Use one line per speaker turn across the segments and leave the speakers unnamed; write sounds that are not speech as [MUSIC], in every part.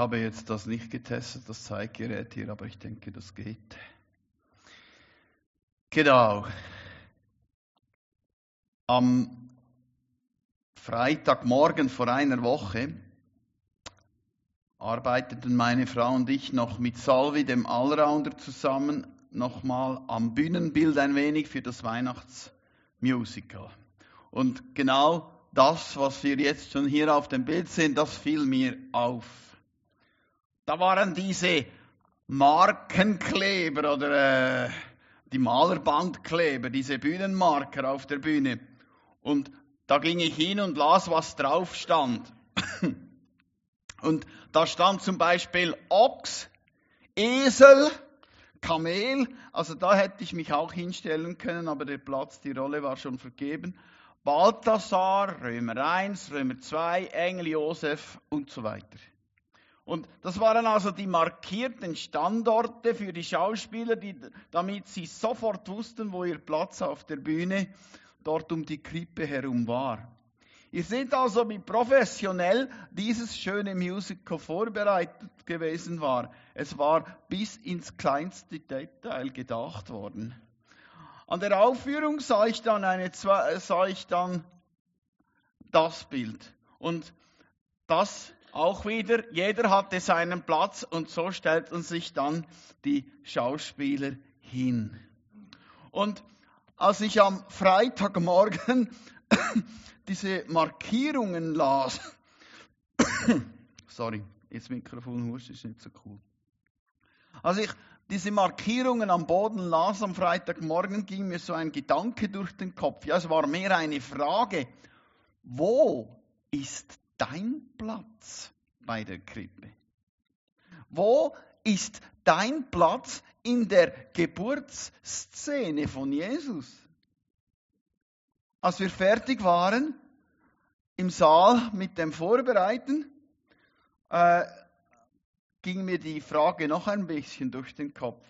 habe jetzt das nicht getestet, das Zeitgerät hier, aber ich denke, das geht. Genau. Am Freitagmorgen vor einer Woche arbeiteten meine Frau und ich noch mit Salvi, dem Allrounder, zusammen nochmal am Bühnenbild ein wenig für das Weihnachtsmusical. Und genau das, was wir jetzt schon hier auf dem Bild sehen, das fiel mir auf. Da waren diese Markenkleber oder äh, die Malerbandkleber, diese Bühnenmarker auf der Bühne. Und da ging ich hin und las, was drauf stand. [LAUGHS] Und da stand zum Beispiel Ochs, Esel, Kamel. Also da hätte ich mich auch hinstellen können, aber der Platz, die Rolle war schon vergeben. Balthasar, Römer 1, Römer 2, Engel Josef und so weiter. Und das waren also die markierten Standorte für die Schauspieler, die, damit sie sofort wussten, wo ihr Platz auf der Bühne dort um die Krippe herum war. Ihr seht also, wie professionell dieses schöne Musical vorbereitet gewesen war. Es war bis ins kleinste Detail gedacht worden. An der Aufführung sah ich dann, eine, sah ich dann das Bild. Und das auch wieder, jeder hatte seinen Platz und so stellten sich dann die Schauspieler hin. Und als ich am Freitagmorgen [COUGHS] diese Markierungen las, [COUGHS] sorry, jetzt Mikrofon husch, ist nicht so cool. Als ich diese Markierungen am Boden las am Freitagmorgen, ging mir so ein Gedanke durch den Kopf. Ja, es war mehr eine Frage. Wo ist dein Platz bei der Krippe? Wo ist dein Platz in der Geburtsszene von Jesus? Als wir fertig waren im Saal mit dem Vorbereiten, äh, ging mir die Frage noch ein bisschen durch den Kopf.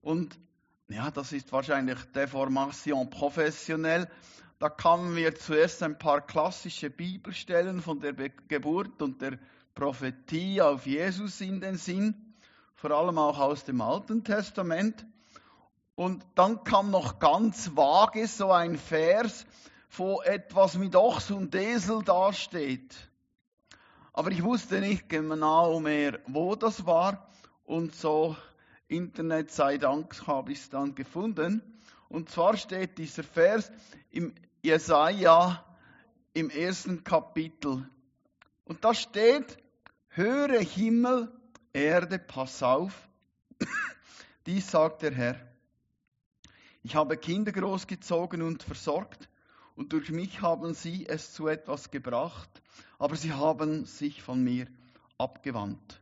Und ja, das ist wahrscheinlich Deformation professionell. Da kamen mir zuerst ein paar klassische Bibelstellen von der Be Geburt und der Prophetie auf Jesus in den Sinn, vor allem auch aus dem Alten Testament. Und dann kam noch ganz vage so ein Vers, wo etwas mit Ochs und Esel dasteht. Aber ich wusste nicht genau mehr, wo das war. Und so, Internet sei Dank, habe ich es dann gefunden. Und zwar steht dieser Vers im Jesaja im ersten Kapitel. Und da steht, höre Himmel, Erde, pass auf. [COUGHS] Dies sagt der Herr. Ich habe Kinder großgezogen und versorgt, und durch mich haben sie es zu etwas gebracht, aber sie haben sich von mir abgewandt.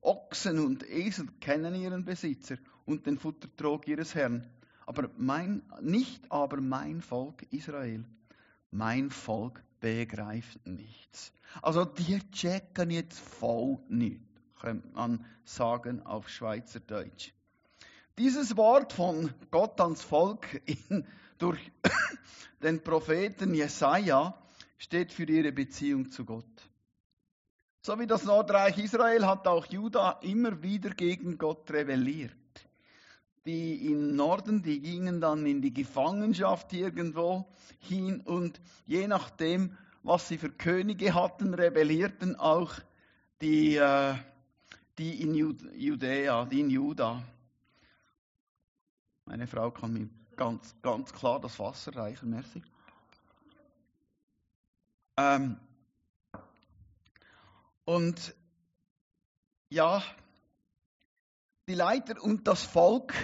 Ochsen und Esel kennen ihren Besitzer und den Futtertrog ihres Herrn, aber mein, nicht aber mein Volk Israel. Mein Volk begreift nichts. Also die checken jetzt voll nicht, könnte man sagen auf Schweizerdeutsch. Dieses Wort von Gott ans Volk in, durch [COUGHS] den Propheten Jesaja steht für ihre Beziehung zu Gott. So wie das Nordreich Israel hat auch Juda immer wieder gegen Gott rebelliert. Die im Norden, die gingen dann in die Gefangenschaft irgendwo hin und je nachdem, was sie für Könige hatten, rebellierten auch die, äh, die in Judäa, die in Juda. Meine Frau kann mir ganz, ganz klar das Wasser reichen, merci. Ähm, und ja, die Leiter und das Volk,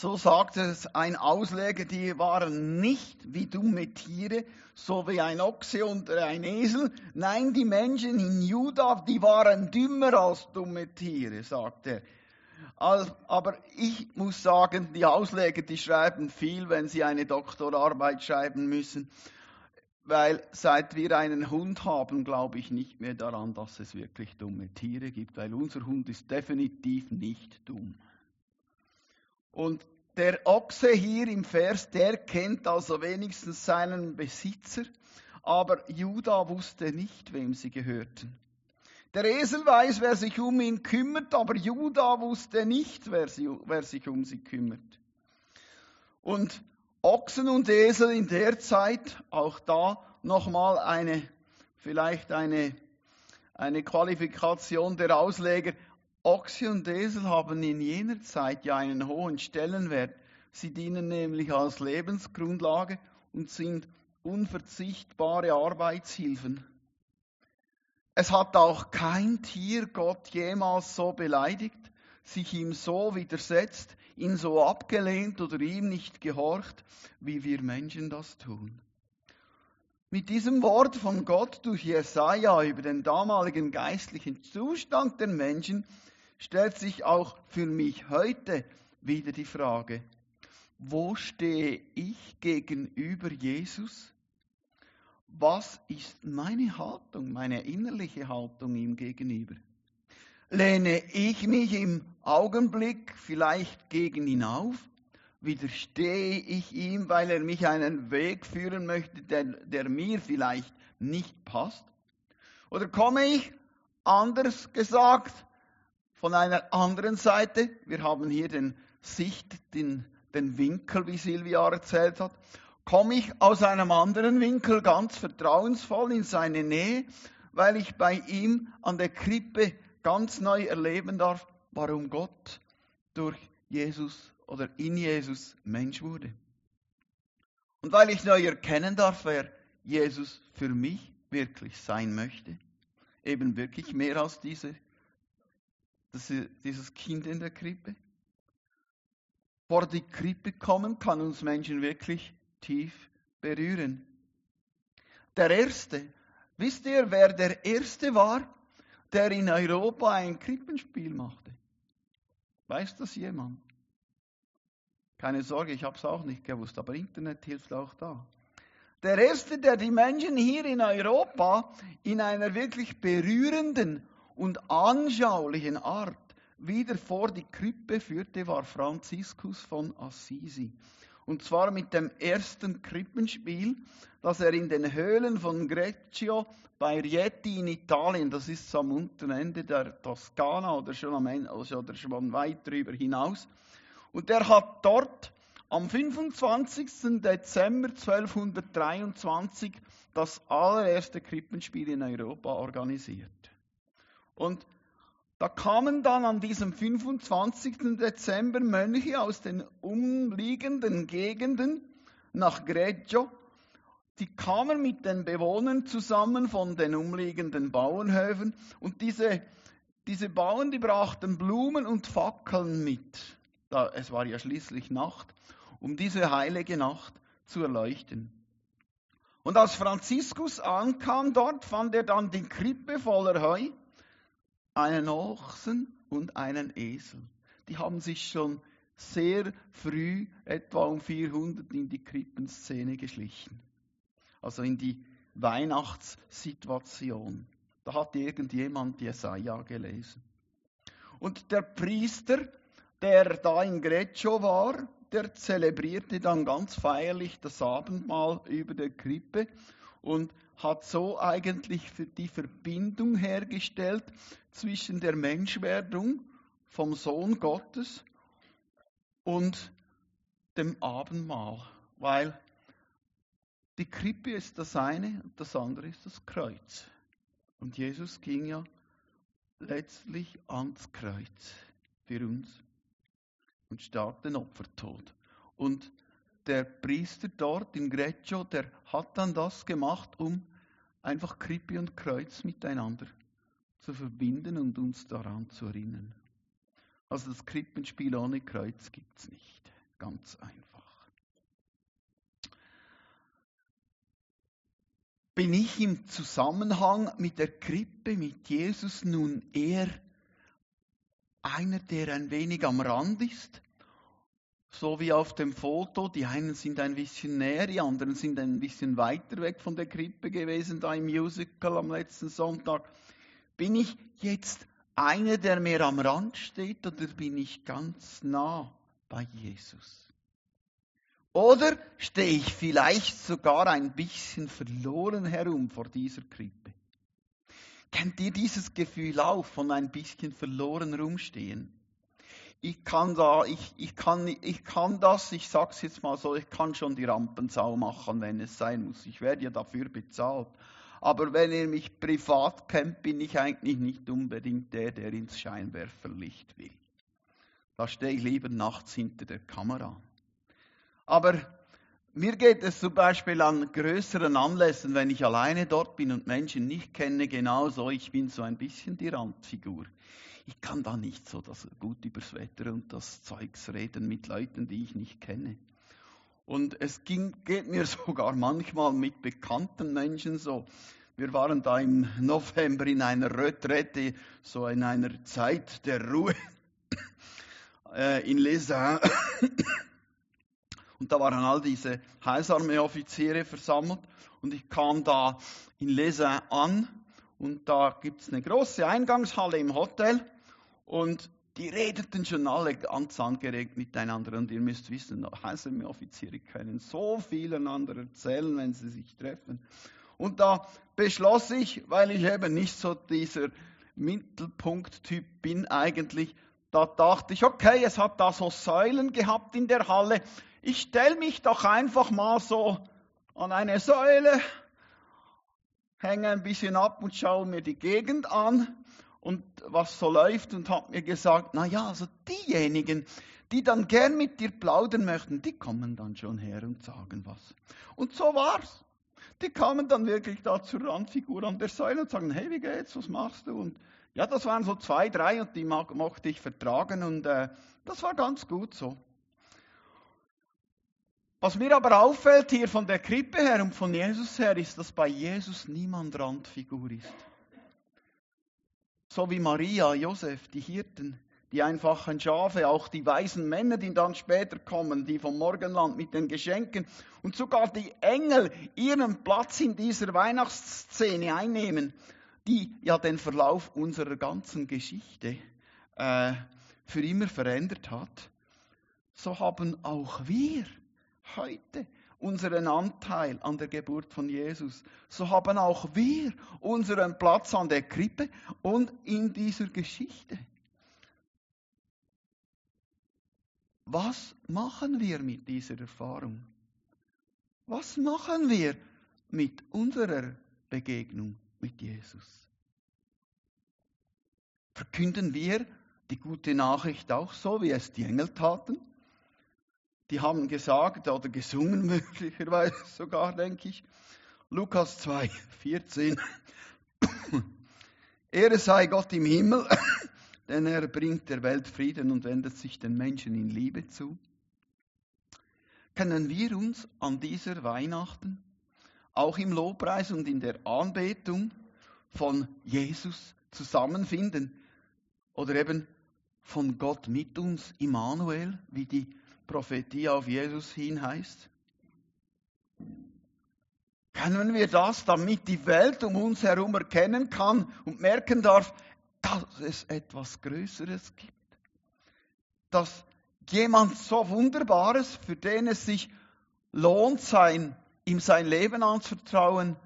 so sagt es ein Ausleger, die waren nicht wie dumme Tiere, so wie ein Ochse oder ein Esel. Nein, die Menschen in Juda, die waren dümmer als dumme Tiere, sagt er. Aber ich muss sagen, die Ausleger, die schreiben viel, wenn sie eine Doktorarbeit schreiben müssen, weil seit wir einen Hund haben, glaube ich nicht mehr daran, dass es wirklich dumme Tiere gibt, weil unser Hund ist definitiv nicht dumm. Und der Ochse hier im Vers, der kennt also wenigstens seinen Besitzer, aber Juda wusste nicht, wem sie gehörten. Der Esel weiß, wer sich um ihn kümmert, aber Juda wusste nicht, wer, sie, wer sich um sie kümmert. Und Ochsen und Esel in der Zeit, auch da nochmal eine, vielleicht eine, eine Qualifikation der Ausleger. Ochse und Esel haben in jener Zeit ja einen hohen Stellenwert. Sie dienen nämlich als Lebensgrundlage und sind unverzichtbare Arbeitshilfen. Es hat auch kein Tier Gott jemals so beleidigt, sich ihm so widersetzt, ihn so abgelehnt oder ihm nicht gehorcht, wie wir Menschen das tun. Mit diesem Wort von Gott durch Jesaja über den damaligen geistlichen Zustand der Menschen stellt sich auch für mich heute wieder die Frage, wo stehe ich gegenüber Jesus? was ist meine Haltung, meine innerliche Haltung ihm gegenüber? Lehne ich mich im Augenblick vielleicht gegen ihn auf? Widerstehe ich ihm, weil er mich einen Weg führen möchte, der, der mir vielleicht nicht passt? Oder komme ich, anders gesagt, von einer anderen Seite, wir haben hier den Sicht, den, den Winkel, wie Silvia erzählt hat, komme ich aus einem anderen Winkel ganz vertrauensvoll in seine Nähe, weil ich bei ihm an der Krippe ganz neu erleben darf, warum Gott durch Jesus oder in Jesus Mensch wurde. Und weil ich neu erkennen darf, wer Jesus für mich wirklich sein möchte, eben wirklich mehr als diese, dieses Kind in der Krippe. Vor die Krippe kommen kann uns Menschen wirklich tief berühren. Der erste, wisst ihr, wer der erste war, der in Europa ein Krippenspiel machte? Weiß das jemand? Keine Sorge, ich habe es auch nicht gewusst, aber Internet hilft auch da. Der erste, der die Menschen hier in Europa in einer wirklich berührenden und anschaulichen Art wieder vor die Krippe führte, war Franziskus von Assisi. Und zwar mit dem ersten Krippenspiel, das er in den Höhlen von Greccio bei Rieti in Italien, das ist am unteren Ende der Toskana oder schon, am Ende, also schon weit darüber hinaus. Und er hat dort am 25. Dezember 1223 das allererste Krippenspiel in Europa organisiert. Und da kamen dann an diesem 25. Dezember Mönche aus den umliegenden Gegenden nach Greggio. Die kamen mit den Bewohnern zusammen von den umliegenden Bauernhöfen und diese, diese Bauern, die brachten Blumen und Fackeln mit. Da, es war ja schließlich Nacht, um diese heilige Nacht zu erleuchten. Und als Franziskus ankam dort, fand er dann die Krippe voller Heu einen Ochsen und einen Esel. Die haben sich schon sehr früh, etwa um 400, in die Krippenszene geschlichen. Also in die Weihnachtssituation. Da hat irgendjemand Jesaja gelesen. Und der Priester, der da in Greccio war, der zelebrierte dann ganz feierlich das Abendmahl über der Krippe und hat so eigentlich für die Verbindung hergestellt zwischen der Menschwerdung vom Sohn Gottes und dem Abendmahl, weil die Krippe ist das eine und das andere ist das Kreuz. Und Jesus ging ja letztlich ans Kreuz für uns und starb den Opfertod. Und der Priester dort in Greccio, der hat dann das gemacht, um einfach Krippe und Kreuz miteinander zu verbinden und uns daran zu erinnern. Also das Krippenspiel ohne Kreuz gibt es nicht. Ganz einfach. Bin ich im Zusammenhang mit der Krippe, mit Jesus nun eher einer, der ein wenig am Rand ist? so wie auf dem Foto. Die einen sind ein bisschen näher, die anderen sind ein bisschen weiter weg von der Krippe gewesen, da im Musical am letzten Sonntag. Bin ich jetzt einer, der mehr am Rand steht, oder bin ich ganz nah bei Jesus? Oder stehe ich vielleicht sogar ein bisschen verloren herum vor dieser Krippe? Kennt ihr dieses Gefühl auch von ein bisschen verloren rumstehen? Ich kann da, ich, ich kann, ich kann das, ich sag's jetzt mal so, ich kann schon die Rampensau machen, wenn es sein muss. Ich werde ja dafür bezahlt. Aber wenn ihr mich privat kennt, bin ich eigentlich nicht unbedingt der, der ins Scheinwerferlicht will. Da stehe ich lieber nachts hinter der Kamera. Aber mir geht es zum Beispiel an größeren Anlässen, wenn ich alleine dort bin und Menschen nicht kenne, genauso. Ich bin so ein bisschen die Randfigur. Ich kann da nicht so das gut übers Wetter und das Zeugs reden mit Leuten, die ich nicht kenne. Und es ging, geht mir [LAUGHS] sogar manchmal mit bekannten Menschen so. Wir waren da im November in einer Retrette, so in einer Zeit der Ruhe [COUGHS] äh, in Lesin. Und da waren all diese Heilsarmeeoffiziere versammelt. Und ich kam da in Lesin an. Und da gibt es eine große Eingangshalle im Hotel. Und die redeten schon alle ganz angeregt miteinander. Und ihr müsst wissen, Heilsarmeeoffiziere können so viel einander erzählen, wenn sie sich treffen. Und da beschloss ich, weil ich eben nicht so dieser Mittelpunkttyp bin eigentlich, da dachte ich, okay, es hat da so Säulen gehabt in der Halle ich stelle mich doch einfach mal so an eine Säule, hänge ein bisschen ab und schaue mir die Gegend an und was so läuft und habe mir gesagt, na ja, also diejenigen, die dann gern mit dir plaudern möchten, die kommen dann schon her und sagen was. Und so war's. Die kamen dann wirklich da zur Randfigur an der Säule und sagen, hey, wie geht's, was machst du? Und ja, das waren so zwei, drei und die mochte ich vertragen und äh, das war ganz gut so. Was mir aber auffällt hier von der Krippe her und von Jesus her, ist, dass bei Jesus niemand Randfigur ist. So wie Maria, Josef, die Hirten, die einfachen Schafe, auch die weisen Männer, die dann später kommen, die vom Morgenland mit den Geschenken und sogar die Engel ihren Platz in dieser Weihnachtsszene einnehmen, die ja den Verlauf unserer ganzen Geschichte äh, für immer verändert hat. So haben auch wir heute unseren Anteil an der Geburt von Jesus, so haben auch wir unseren Platz an der Krippe und in dieser Geschichte. Was machen wir mit dieser Erfahrung? Was machen wir mit unserer Begegnung mit Jesus? Verkünden wir die gute Nachricht auch so, wie es die Engel taten? Die haben gesagt oder gesungen [LAUGHS] möglicherweise sogar, denke ich. Lukas 2, 14. [LAUGHS] Ehre sei Gott im Himmel, [LAUGHS] denn er bringt der Welt Frieden und wendet sich den Menschen in Liebe zu. Können wir uns an dieser Weihnachten auch im Lobpreis und in der Anbetung von Jesus zusammenfinden oder eben von Gott mit uns, Immanuel, wie die Prophetie auf Jesus hin heißt? Können wir das, damit die Welt um uns herum erkennen kann und merken darf, dass es etwas Größeres gibt? Dass jemand so Wunderbares, für den es sich lohnt, sein, ihm sein Leben anzutrauen,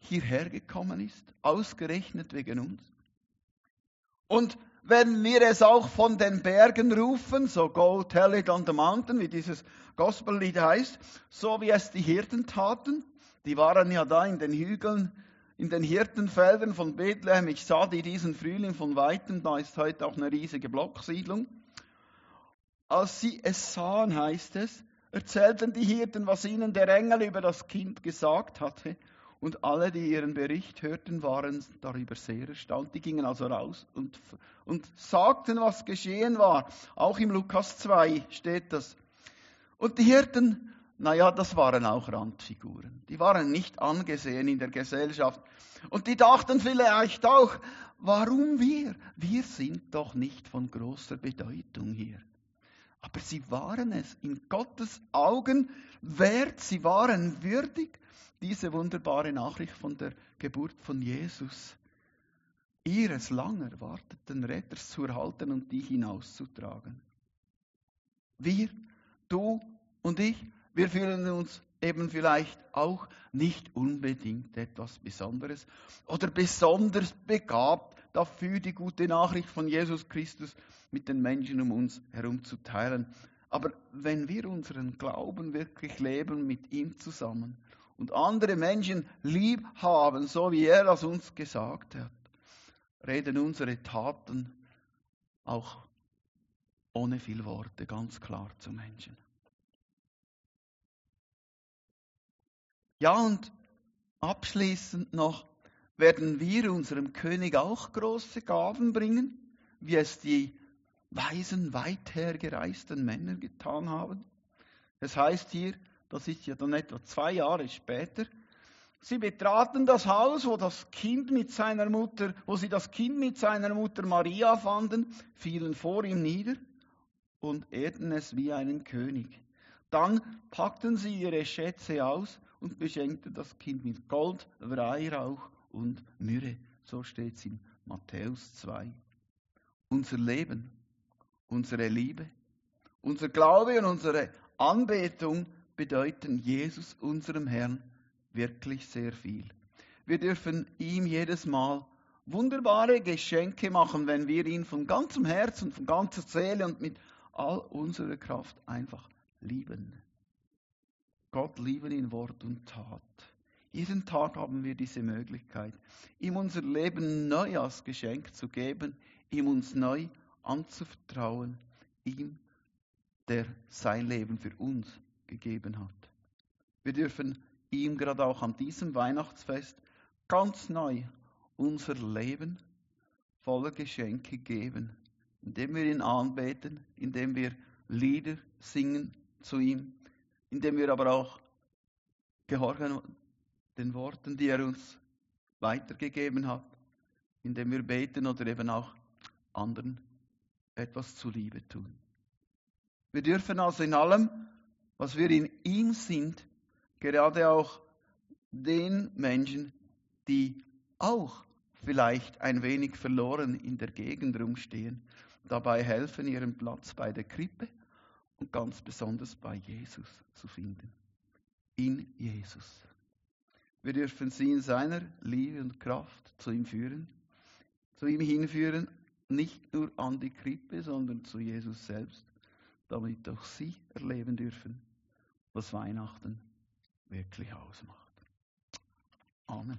hierher gekommen ist, ausgerechnet wegen uns. Und wenn wir es auch von den Bergen rufen, so go tell it on the mountain, wie dieses Gospellied heißt, so wie es die Hirten taten, die waren ja da in den Hügeln, in den Hirtenfeldern von Bethlehem. Ich sah die diesen Frühling von weitem, da ist heute auch eine riesige Blocksiedlung. Als sie es sahen, heißt es, erzählten die Hirten, was ihnen der Engel über das Kind gesagt hatte. Und alle, die ihren Bericht hörten, waren darüber sehr erstaunt. Die gingen also raus und, und sagten, was geschehen war. Auch im Lukas 2 steht das. Und die Hirten, naja, das waren auch Randfiguren. Die waren nicht angesehen in der Gesellschaft. Und die dachten vielleicht auch, warum wir? Wir sind doch nicht von großer Bedeutung hier. Aber sie waren es. In Gottes Augen wert, sie waren würdig. Diese wunderbare Nachricht von der Geburt von Jesus, ihres lang erwarteten Retters zu erhalten und die hinauszutragen. Wir, du und ich, Wir fühlen uns eben vielleicht auch nicht unbedingt etwas Besonderes oder besonders begabt dafür, die gute Nachricht von Jesus Christus mit den Menschen um uns herum zu teilen. Aber wenn wir unseren Glauben wirklich leben mit ihm zusammen und andere Menschen lieb haben, so wie er das uns gesagt hat, reden unsere Taten auch ohne viel Worte ganz klar zu Menschen. Ja, und abschließend noch werden wir unserem König auch große Gaben bringen, wie es die weisen, weit hergereisten Männer getan haben. Es heißt hier, das ist ja dann etwa zwei Jahre später, sie betraten das Haus, wo das Kind mit seiner Mutter, wo sie das Kind mit seiner Mutter Maria fanden, fielen vor ihm nieder und ehrten es wie einen König. Dann packten sie ihre Schätze aus und beschenkten das Kind mit Gold, Weihrauch und Myrrhe. So steht es in Matthäus 2. Unser Leben unsere Liebe, unser Glaube und unsere Anbetung bedeuten Jesus, unserem Herrn, wirklich sehr viel. Wir dürfen ihm jedes Mal wunderbare Geschenke machen, wenn wir ihn von ganzem Herzen, von ganzer Seele und mit all unserer Kraft einfach lieben. Gott lieben in Wort und Tat. Jeden Tag haben wir diese Möglichkeit, ihm unser Leben neu als Geschenk zu geben, ihm uns neu anzuvertrauen, ihm, der sein Leben für uns gegeben hat. Wir dürfen ihm gerade auch an diesem Weihnachtsfest ganz neu unser Leben voller Geschenke geben, indem wir ihn anbeten, indem wir Lieder singen zu ihm, indem wir aber auch gehorchen den Worten, die er uns weitergegeben hat, indem wir beten oder eben auch anderen etwas zuliebe tun. Wir dürfen also in allem, was wir in ihm sind, gerade auch den Menschen, die auch vielleicht ein wenig verloren in der Gegend rumstehen, dabei helfen, ihren Platz bei der Krippe und ganz besonders bei Jesus zu finden. In Jesus. Wir dürfen sie in seiner Liebe und Kraft zu ihm führen, zu ihm hinführen nicht nur an die Krippe, sondern zu Jesus selbst, damit auch sie erleben dürfen, was Weihnachten wirklich ausmacht. Amen.